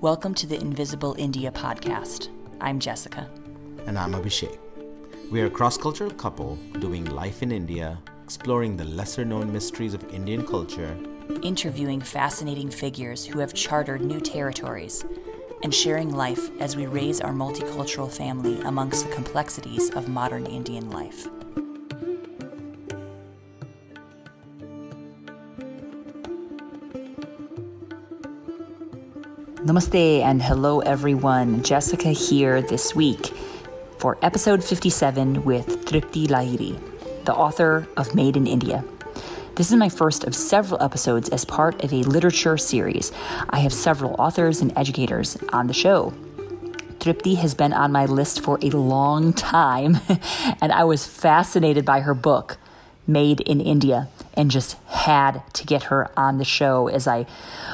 Welcome to the Invisible India podcast. I'm Jessica. And I'm Abhishek. We are a cross cultural couple doing life in India, exploring the lesser known mysteries of Indian culture, interviewing fascinating figures who have chartered new territories, and sharing life as we raise our multicultural family amongst the complexities of modern Indian life. Namaste and hello everyone. Jessica here this week for episode 57 with Tripti Lahiri, the author of Made in India. This is my first of several episodes as part of a literature series. I have several authors and educators on the show. Tripti has been on my list for a long time, and I was fascinated by her book, Made in India and just had to get her on the show as I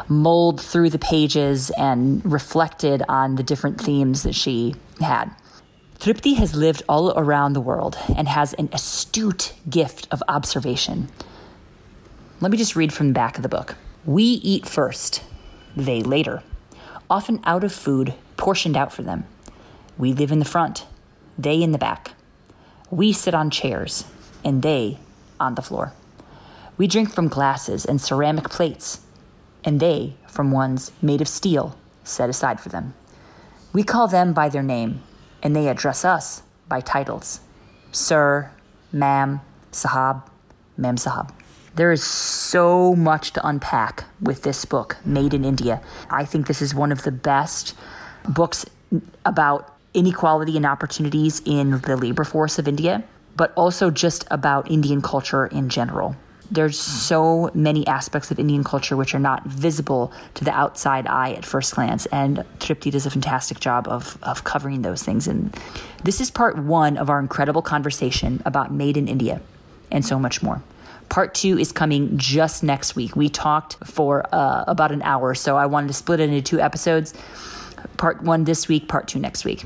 mulled through the pages and reflected on the different themes that she had. Tripti has lived all around the world and has an astute gift of observation. Let me just read from the back of the book. We eat first, they later, often out of food portioned out for them. We live in the front, they in the back. We sit on chairs, and they on the floor. We drink from glasses and ceramic plates, and they from ones made of steel set aside for them. We call them by their name, and they address us by titles Sir, Ma'am, Sahab, Ma'am Sahab. There is so much to unpack with this book, Made in India. I think this is one of the best books about inequality and opportunities in the labor force of India, but also just about Indian culture in general there's so many aspects of Indian culture which are not visible to the outside eye at first glance. And Tripti does a fantastic job of, of covering those things. And this is part one of our incredible conversation about Made in India and so much more. Part two is coming just next week. We talked for uh, about an hour, so I wanted to split it into two episodes. Part one this week, part two next week.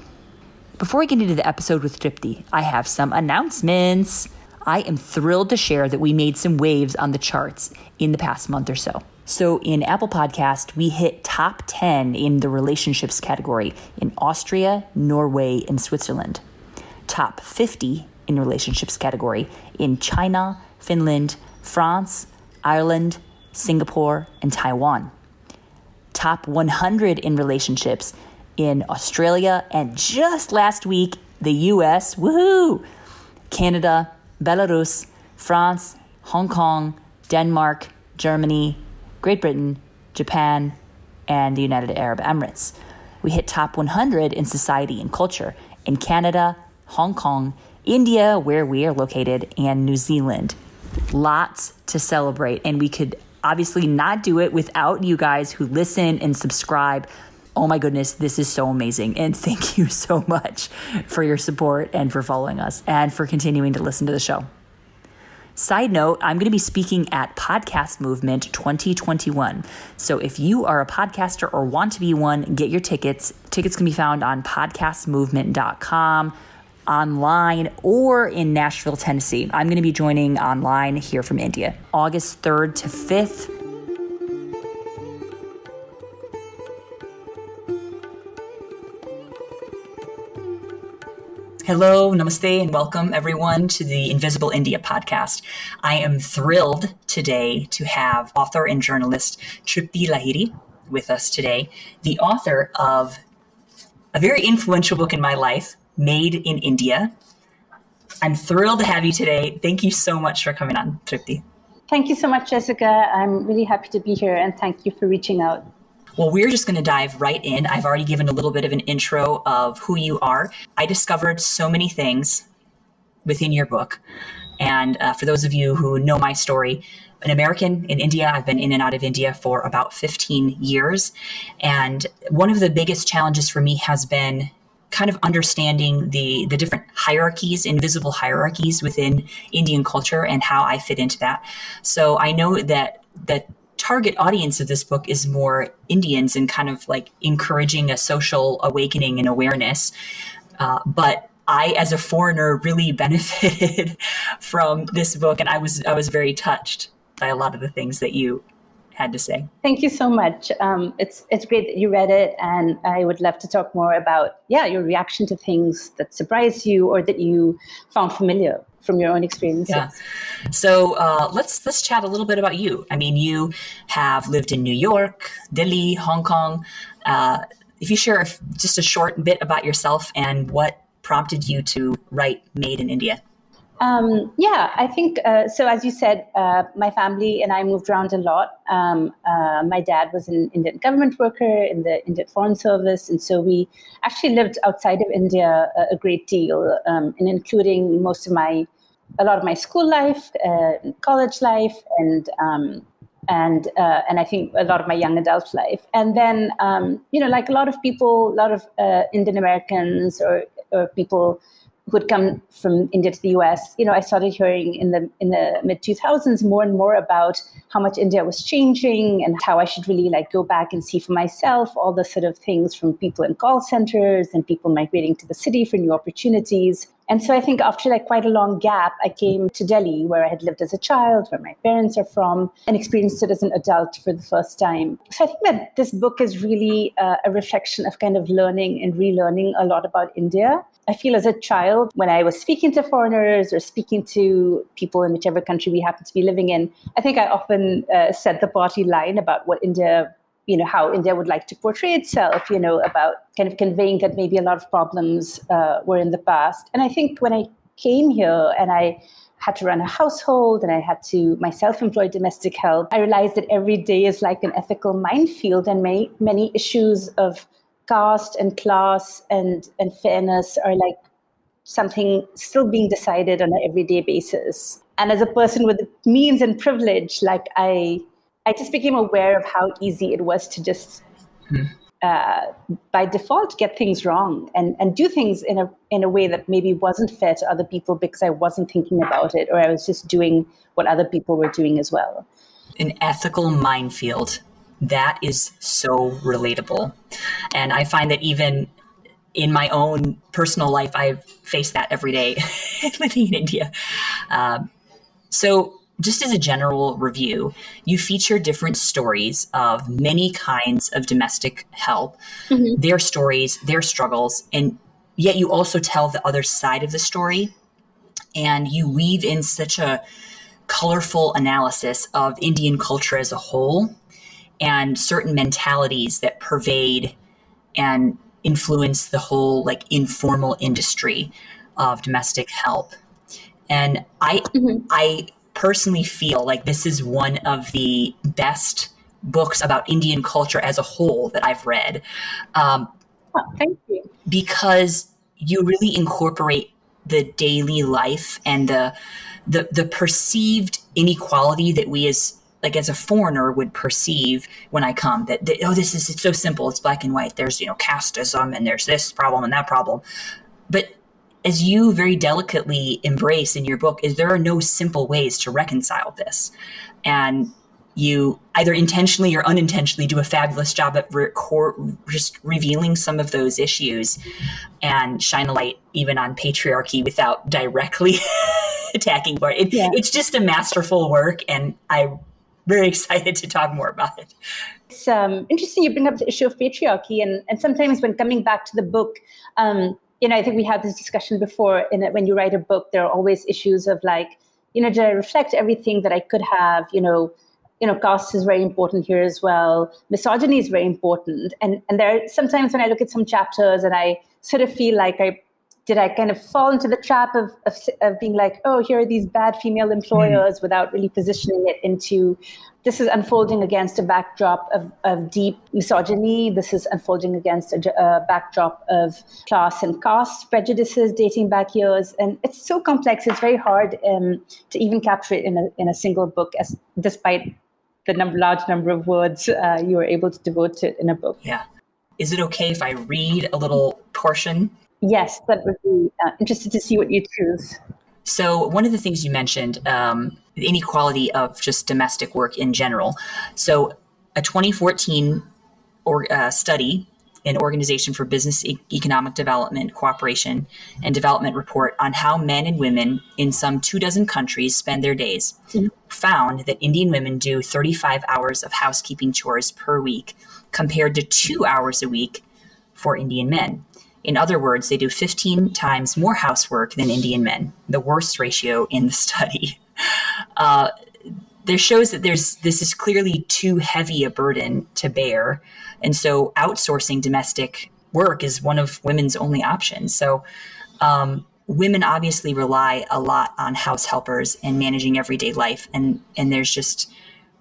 Before we get into the episode with Tripti, I have some announcements. I am thrilled to share that we made some waves on the charts in the past month or so. So in Apple Podcast, we hit top 10 in the relationships category in Austria, Norway, and Switzerland. Top 50 in relationships category in China, Finland, France, Ireland, Singapore, and Taiwan. Top 100 in relationships in Australia and just last week, the US, woohoo! Canada, Belarus, France, Hong Kong, Denmark, Germany, Great Britain, Japan, and the United Arab Emirates. We hit top 100 in society and culture in Canada, Hong Kong, India, where we are located, and New Zealand. Lots to celebrate, and we could obviously not do it without you guys who listen and subscribe oh my goodness, this is so amazing. And thank you so much for your support and for following us and for continuing to listen to the show. Side note, I'm going to be speaking at Podcast Movement 2021. So if you are a podcaster or want to be one, get your tickets. Tickets can be found on podcastmovement.com, online, or in Nashville, Tennessee. I'm going to be joining online here from India, August 3rd to 5th. Hello, namaste, and welcome everyone to the Invisible India podcast. I am thrilled today to have author and journalist Tripti Lahiri with us today, the author of a very influential book in my life, Made in India. I'm thrilled to have you today. Thank you so much for coming on, Tripti. Thank you so much, Jessica. I'm really happy to be here, and thank you for reaching out. Well, we're just going to dive right in. I've already given a little bit of an intro of who you are. I discovered so many things within your book. And uh, for those of you who know my story, an American in India. I've been in and out of India for about 15 years. And one of the biggest challenges for me has been kind of understanding the the different hierarchies, invisible hierarchies within Indian culture and how I fit into that. So I know that that target audience of this book is more Indians and kind of like encouraging a social awakening and awareness. Uh, but I, as a foreigner, really benefited from this book, and I was I was very touched by a lot of the things that you had to say. Thank you so much. Um, it's it's great that you read it, and I would love to talk more about yeah your reaction to things that surprised you or that you found familiar from your own experiences. Yeah. So uh, let's let's chat a little bit about you. I mean, you have lived in New York, Delhi, Hong Kong. Uh, if you share just a short bit about yourself and what prompted you to write Made in India. Um, yeah, I think uh, so. As you said, uh, my family and I moved around a lot. Um, uh, my dad was an Indian government worker in the Indian Foreign Service, and so we actually lived outside of India a, a great deal, um, and including most of my, a lot of my school life, uh, college life, and um, and uh, and I think a lot of my young adult life. And then, um, you know, like a lot of people, a lot of uh, Indian Americans or, or people who had come from India to the US, you know, I started hearing in the in the mid 2000s more and more about how much India was changing and how I should really like go back and see for myself all the sort of things from people in call centers and people migrating to the city for new opportunities. And so I think after like quite a long gap, I came to Delhi, where I had lived as a child, where my parents are from, and experienced it as an adult for the first time. So I think that this book is really uh, a reflection of kind of learning and relearning a lot about India. I feel as a child, when I was speaking to foreigners or speaking to people in whichever country we happen to be living in, I think I often uh, said the party line about what India you know how India would like to portray itself, you know, about kind of conveying that maybe a lot of problems uh, were in the past. And I think when I came here and I had to run a household and I had to myself employ domestic help, I realized that every day is like an ethical minefield and many many issues of caste and class and and fairness are like something still being decided on an everyday basis. And as a person with means and privilege, like I I just became aware of how easy it was to just, hmm. uh, by default, get things wrong and, and do things in a in a way that maybe wasn't fair to other people because I wasn't thinking about it or I was just doing what other people were doing as well. An ethical minefield. That is so relatable. And I find that even in my own personal life, I've faced that every day living in India. Um, so just as a general review, you feature different stories of many kinds of domestic help, mm-hmm. their stories, their struggles, and yet you also tell the other side of the story. And you weave in such a colorful analysis of Indian culture as a whole and certain mentalities that pervade and influence the whole like informal industry of domestic help. And I mm-hmm. I personally feel like this is one of the best books about Indian culture as a whole that I've read. Um, oh, thank you. Because you really incorporate the daily life and the, the the perceived inequality that we as like as a foreigner would perceive when I come that, that, oh this is it's so simple it's black and white there's you know casteism and there's this problem and that problem but as you very delicately embrace in your book, is there are no simple ways to reconcile this. And you either intentionally or unintentionally do a fabulous job at record, just revealing some of those issues and shine a light even on patriarchy without directly attacking it. Yeah. It's just a masterful work, and I'm very excited to talk more about it. It's um, interesting you bring up the issue of patriarchy, and, and sometimes when coming back to the book, um, you know, I think we had this discussion before. In that, when you write a book, there are always issues of like, you know, did I reflect everything that I could have? You know, you know, caste is very important here as well. Misogyny is very important, and and there are sometimes when I look at some chapters and I sort of feel like I did I kind of fall into the trap of, of, of being like, oh, here are these bad female employers mm. without really positioning it into this is unfolding against a backdrop of, of deep misogyny. This is unfolding against a, a, backdrop of class and caste prejudices dating back years. And it's so complex, it's very hard um, to even capture it in a, in a single book, as despite the number, large number of words uh, you were able to devote to it in a book. Yeah. Is it okay if I read a little portion Yes, that would be uh, interested to see what you choose. So, one of the things you mentioned, um, the inequality of just domestic work in general. So, a 2014 or, uh, study an Organization for Business e- Economic Development, Cooperation, and Development report on how men and women in some two dozen countries spend their days mm-hmm. found that Indian women do 35 hours of housekeeping chores per week compared to two hours a week for Indian men. In other words, they do 15 times more housework than Indian men, the worst ratio in the study. Uh, there shows that there's this is clearly too heavy a burden to bear, and so outsourcing domestic work is one of women's only options. So, um, women obviously rely a lot on house helpers and managing everyday life, and and there's just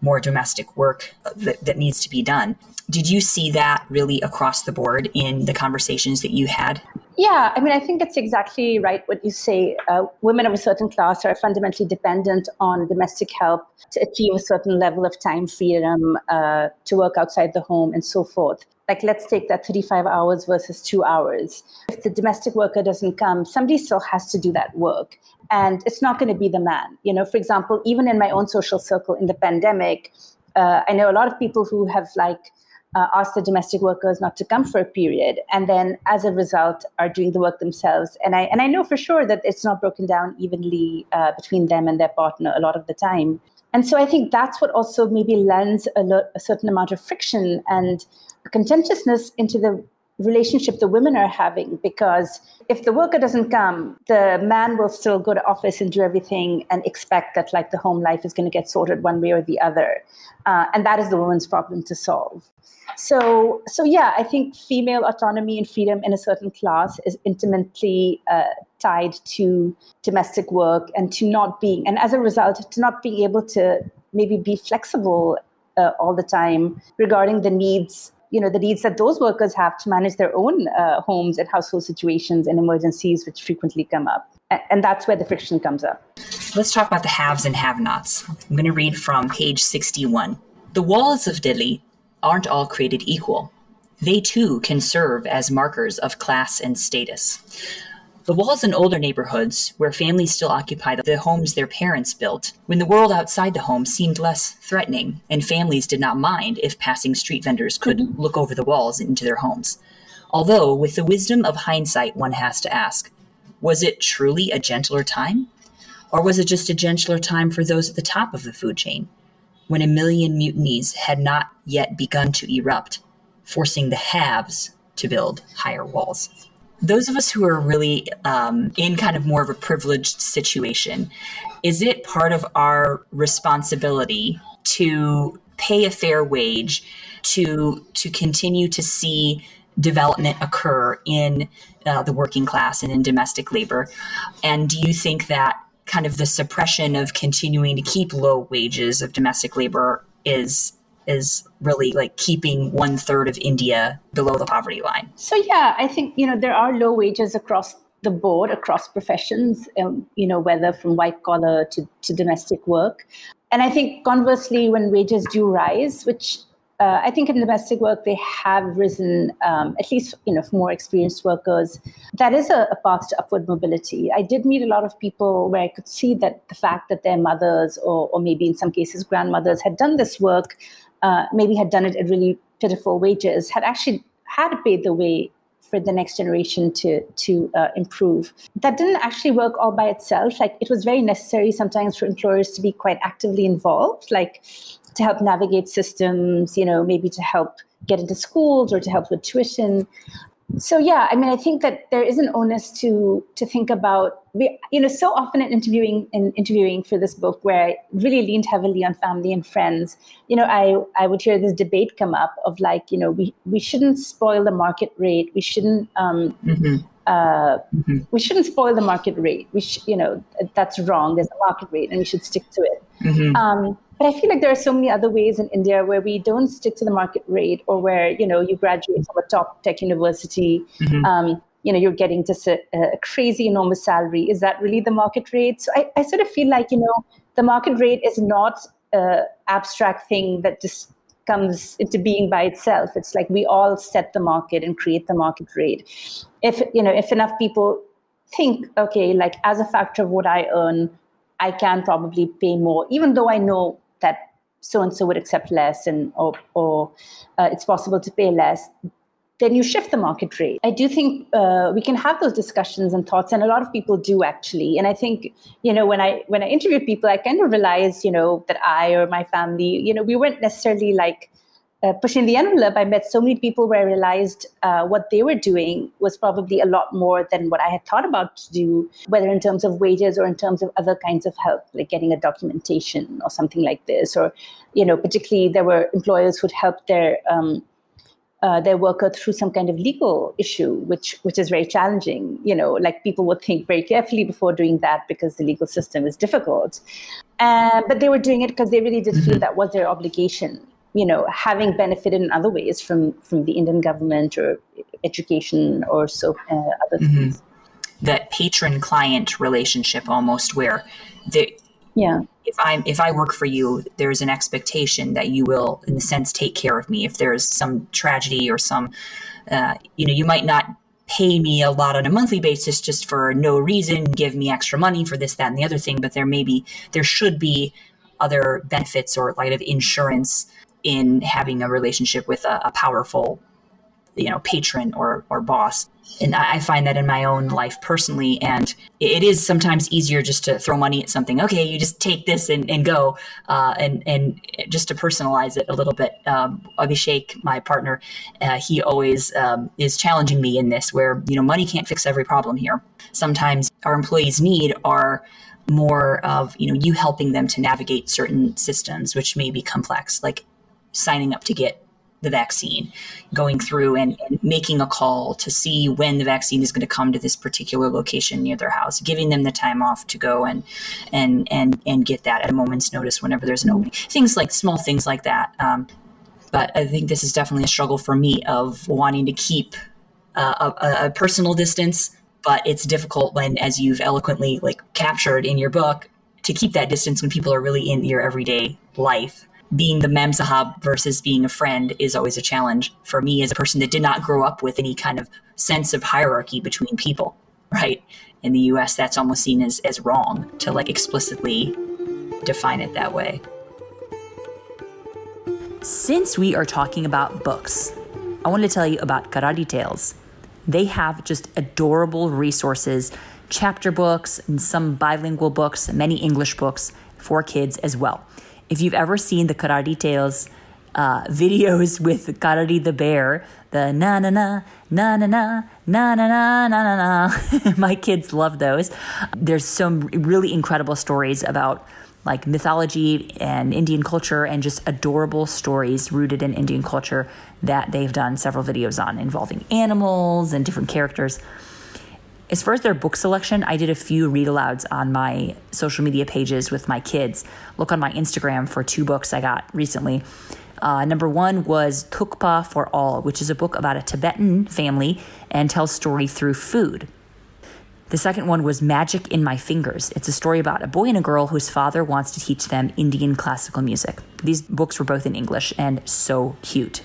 more domestic work that, that needs to be done. Did you see that really across the board in the conversations that you had? Yeah, I mean, I think it's exactly right what you say. Uh, women of a certain class are fundamentally dependent on domestic help to achieve a certain level of time freedom, uh, to work outside the home, and so forth. Like, let's take that 35 hours versus two hours. If the domestic worker doesn't come, somebody still has to do that work. And it's not going to be the man. You know, for example, even in my own social circle in the pandemic, uh, I know a lot of people who have like uh, ask the domestic workers not to come for a period, and then as a result are doing the work themselves. And I and I know for sure that it's not broken down evenly uh, between them and their partner a lot of the time. And so I think that's what also maybe lends a, lo- a certain amount of friction and contentiousness into the relationship the women are having because if the worker doesn't come the man will still go to office and do everything and expect that like the home life is going to get sorted one way or the other. Uh, and that is the woman's problem to solve. So so yeah i think female autonomy and freedom in a certain class is intimately uh, tied to domestic work and to not being and as a result to not being able to maybe be flexible uh, all the time regarding the needs you know the needs that those workers have to manage their own uh, homes and household situations and emergencies which frequently come up. And that's where the friction comes up. Let's talk about the haves and have nots i'm going to read from page 61 the walls of delhi aren't all created equal. They too can serve as markers of class and status the walls in older neighborhoods, where families still occupy the homes their parents built, when the world outside the home seemed less threatening, and families did not mind if passing street vendors could mm-hmm. look over the walls into their homes. Although, with the wisdom of hindsight, one has to ask was it truly a gentler time? Or was it just a gentler time for those at the top of the food chain, when a million mutinies had not yet begun to erupt, forcing the haves to build higher walls? Those of us who are really um, in kind of more of a privileged situation, is it part of our responsibility to pay a fair wage, to to continue to see development occur in uh, the working class and in domestic labor? And do you think that kind of the suppression of continuing to keep low wages of domestic labor is is really like keeping one third of India below the poverty line. So yeah, I think you know there are low wages across the board across professions, um, you know whether from white collar to, to domestic work, and I think conversely when wages do rise, which uh, I think in domestic work they have risen, um, at least you know for more experienced workers. That is a, a, path to upward mobility. I did meet a lot of people where I could see that the fact that their mothers or, or maybe in some cases grandmothers had done this work uh, maybe had done it at really pitiful wages, had actually had paved the way for the next generation to to uh, improve. That didn't actually work all by itself. Like it was very necessary sometimes for employers to be quite actively involved, like to help navigate systems, you know, maybe to help get into schools or to help with tuition so yeah i mean i think that there is an onus to to think about we, you know so often in interviewing in interviewing for this book where i really leaned heavily on family and friends you know i i would hear this debate come up of like you know we we shouldn't spoil the market rate we shouldn't um mm-hmm. Uh, mm-hmm. we shouldn't spoil the market rate we sh- you know that's wrong there's a market rate and we should stick to it mm-hmm. um, but I feel like there are so many other ways in India where we don't stick to the market rate, or where you know you graduate from a top tech university, mm-hmm. um, you know you're getting just a, a, crazy enormous salary. Is that really the market rate? So I, I sort of feel like you know the market rate is not an abstract thing that just comes into being by itself. It's like we all set the market and create the market rate. If you know if enough people think, okay, like as a factor of what I earn, I can probably pay more, even though I know that so and so would accept less and or, or uh, it's possible to pay less then you shift the market rate. I do think uh, we can have those discussions and thoughts, and a lot of people do actually. And I think you know when I when I interviewed people, I kind of realized you know that I or my family, you know, we weren't necessarily like uh, pushing the envelope. I met so many people where I realized uh, what they were doing was probably a lot more than what I had thought about to do, whether in terms of wages or in terms of other kinds of help, like getting a documentation or something like this, or you know, particularly there were employers who'd help their um, uh, their worker through some kind of legal issue, which which is very challenging. You know, like people would think very carefully before doing that because the legal system is difficult. Uh, but they were doing it because they really did mm-hmm. feel that was their obligation. You know, having benefited in other ways from from the Indian government or education or so uh, other mm-hmm. things. That patron client relationship, almost where the yeah if i'm if i work for you there's an expectation that you will in a sense take care of me if there's some tragedy or some uh, you know you might not pay me a lot on a monthly basis just for no reason give me extra money for this that and the other thing but there may be there should be other benefits or light of insurance in having a relationship with a, a powerful you know patron or or boss and I find that in my own life personally. And it is sometimes easier just to throw money at something. Okay, you just take this and, and go, uh, and and just to personalize it a little bit. Um, Abhishek, my partner, uh, he always um, is challenging me in this, where you know money can't fix every problem here. Sometimes our employees' need are more of you know you helping them to navigate certain systems, which may be complex, like signing up to get the vaccine, going through and, and, making a call to see when the vaccine is going to come to this particular location near their house, giving them the time off to go and and and and get that at a moment's notice whenever there's an opening. Things like small things like that. Um, but I think this is definitely a struggle for me of wanting to keep uh, a, a personal distance. But it's difficult when, as you've eloquently like captured in your book, to keep that distance when people are really in your everyday life being the mem sahab versus being a friend is always a challenge for me as a person that did not grow up with any kind of sense of hierarchy between people, right? In the US, that's almost seen as, as wrong to like explicitly define it that way. Since we are talking about books, I want to tell you about Karadi Tales. They have just adorable resources, chapter books, and some bilingual books, many English books for kids as well. If you've ever seen the Karadi Tales uh, videos with Karadi the Bear, the na na na, na na na, na na na, na na na. My kids love those. There's some really incredible stories about like mythology and Indian culture and just adorable stories rooted in Indian culture that they've done several videos on involving animals and different characters. As far as their book selection, I did a few read alouds on my social media pages with my kids. Look on my Instagram for two books I got recently. Uh, number one was Thukpa for All, which is a book about a Tibetan family and tells story through food. The second one was Magic in My Fingers. It's a story about a boy and a girl whose father wants to teach them Indian classical music. These books were both in English and so cute.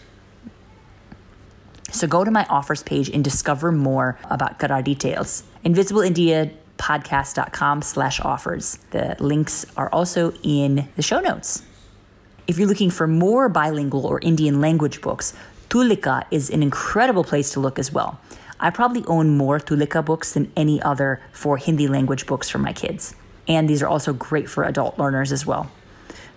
So go to my offers page and discover more about Karadi Tales. InvisibleIndiaPodcast.com slash offers. The links are also in the show notes. If you're looking for more bilingual or Indian language books, Tulika is an incredible place to look as well. I probably own more Tulika books than any other for Hindi language books for my kids. And these are also great for adult learners as well.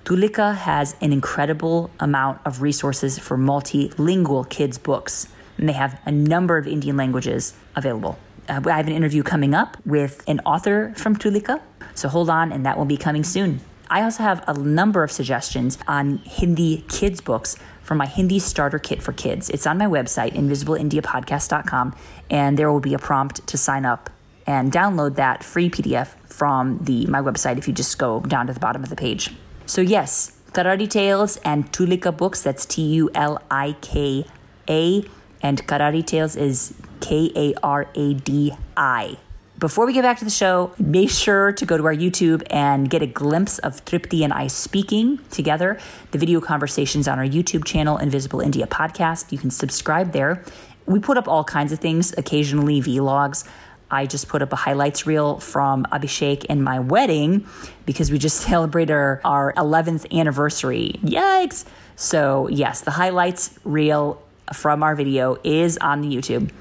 Tulika has an incredible amount of resources for multilingual kids' books and they have a number of Indian languages available. Uh, I have an interview coming up with an author from Tulika, so hold on, and that will be coming soon. I also have a number of suggestions on Hindi kids books for my Hindi starter kit for kids. It's on my website, invisibleindiapodcast.com, and there will be a prompt to sign up and download that free PDF from the my website if you just go down to the bottom of the page. So yes, Karadi Tales and Tulika books, that's T U L I K A and Karadi Tales is K A R A D I. Before we get back to the show, make sure to go to our YouTube and get a glimpse of Tripti and I speaking together. The video conversations on our YouTube channel, Invisible India Podcast. You can subscribe there. We put up all kinds of things, occasionally vlogs. I just put up a highlights reel from Abhishek and my wedding because we just celebrated our, our 11th anniversary. Yikes! So, yes, the highlights reel from our video is on the YouTube.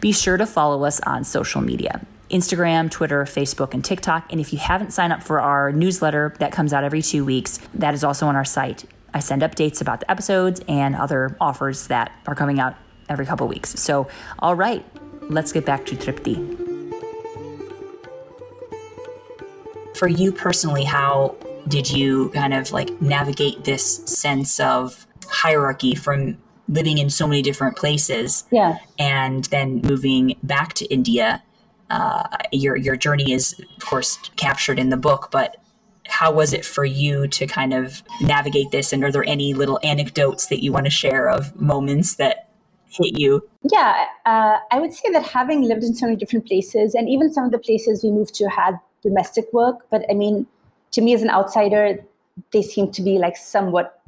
Be sure to follow us on social media. Instagram, Twitter, Facebook, and TikTok. And if you haven't signed up for our newsletter that comes out every two weeks, that is also on our site. I send updates about the episodes and other offers that are coming out every couple weeks. So, all right, let's get back to Tripti. For you personally, how did you kind of like navigate this sense of hierarchy from living in so many different places yeah. and then moving back to India? Uh, your your journey is of course captured in the book, but how was it for you to kind of navigate this? And are there any little anecdotes that you want to share of moments that hit you? Yeah, uh, I would say that having lived in so many different places, and even some of the places we moved to had domestic work, but I mean, to me as an outsider, they seem to be like somewhat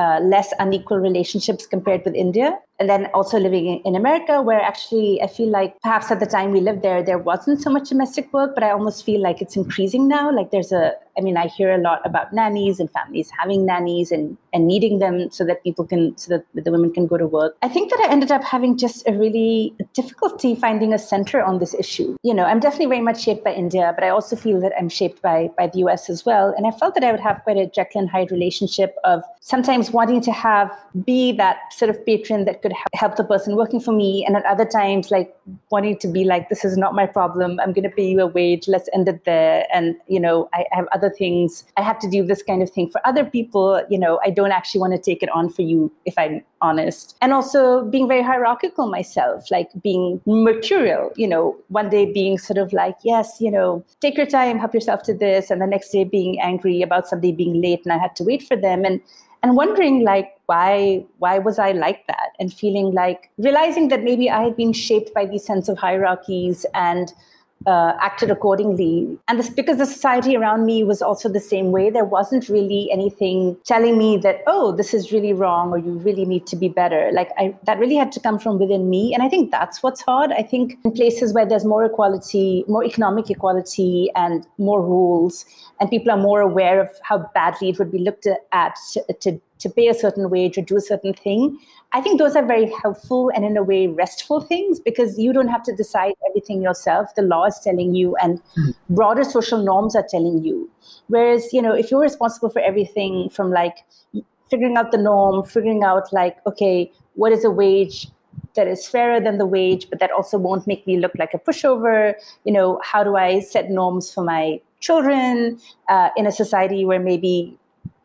uh, less unequal relationships compared with India and then also living in America, where actually I feel like perhaps at the time we lived there, there wasn't so much domestic work, but I almost feel like it's increasing now. Like there's a, I mean, I hear a lot about nannies and families having nannies and, and needing them so that people can, so that the women can go to work. I think that I ended up having just a really difficulty finding a center on this issue. You know, I'm definitely very much shaped by India, but I also feel that I'm shaped by, by the US as well. And I felt that I would have quite a Jekyll and Hyde relationship of sometimes wanting to have, be that sort of patron that could could help the person working for me and at other times like wanting to be like this is not my problem. I'm going to pay you a wage. Let's end it there. And you know I, I have other things. I have to do this kind of thing for other people. You know i don't actually want to take it on for you if i'm honest. And also being very hierarchical myself like being mercurial you know one day being sort of like yes you know take your time help yourself to this and the next day being angry about somebody being late and i had to wait for them. And and wondering like why why was i like that? And feeling like realizing that maybe i had been shaped by these sense of hierarchies and uh, acted accordingly. And this because the society around me was also the same way. There wasn't really anything telling me that, oh, this is really wrong or you really need to be better. Like I, that really had to come from within me. And I think that's what's hard. I think in places where there's more equality, more economic equality and more rules, and people are more aware of how badly it would be looked at to, to to pay a certain wage or do a certain thing. I think those are very helpful and in a way restful things because you don't have to decide everything yourself. The law is telling you and mm. broader social norms are telling you. Whereas, you know, if you're responsible for everything from like figuring out the norm, figuring out like, okay, what is a wage that is fairer than the wage, but that also won't make me look like a pushover? You know, how do I set norms for my children uh, in a society where maybe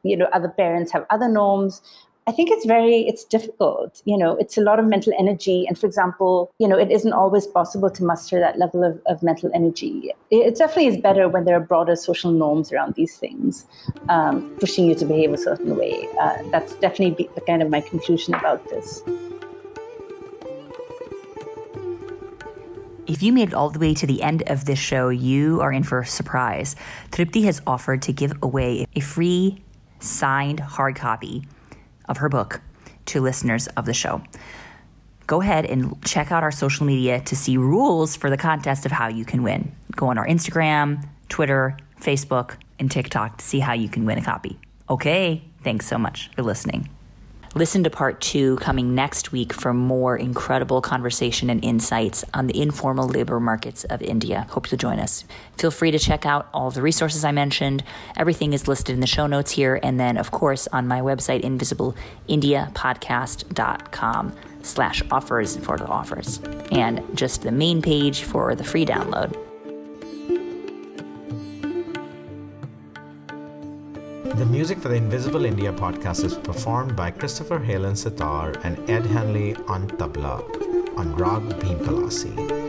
you know other parents have other norms I think it's very it's difficult. You know, it's a lot of mental energy. And for example, you know, it isn't always possible to muster that level of, of mental energy. It, it definitely is better when there are broader social norms around these things, um, pushing you to behave a certain way. Uh, that's definitely the kind of my conclusion about this. If you made it all the way to the end of this show, you are in for a surprise. Tripti has offered to give away a free signed hard copy of her book to listeners of the show. Go ahead and check out our social media to see rules for the contest of how you can win. Go on our Instagram, Twitter, Facebook, and TikTok to see how you can win a copy. Okay, thanks so much for listening. Listen to part two coming next week for more incredible conversation and insights on the informal labor markets of India. Hope you'll join us. Feel free to check out all the resources I mentioned. Everything is listed in the show notes here. And then, of course, on my website, invisibleindiapodcast.com slash offers for the offers. And just the main page for the free download. The music for the Invisible India podcast is performed by Christopher Halen Sitar and Ed Henley on tabla on Rag Bhimpalasi.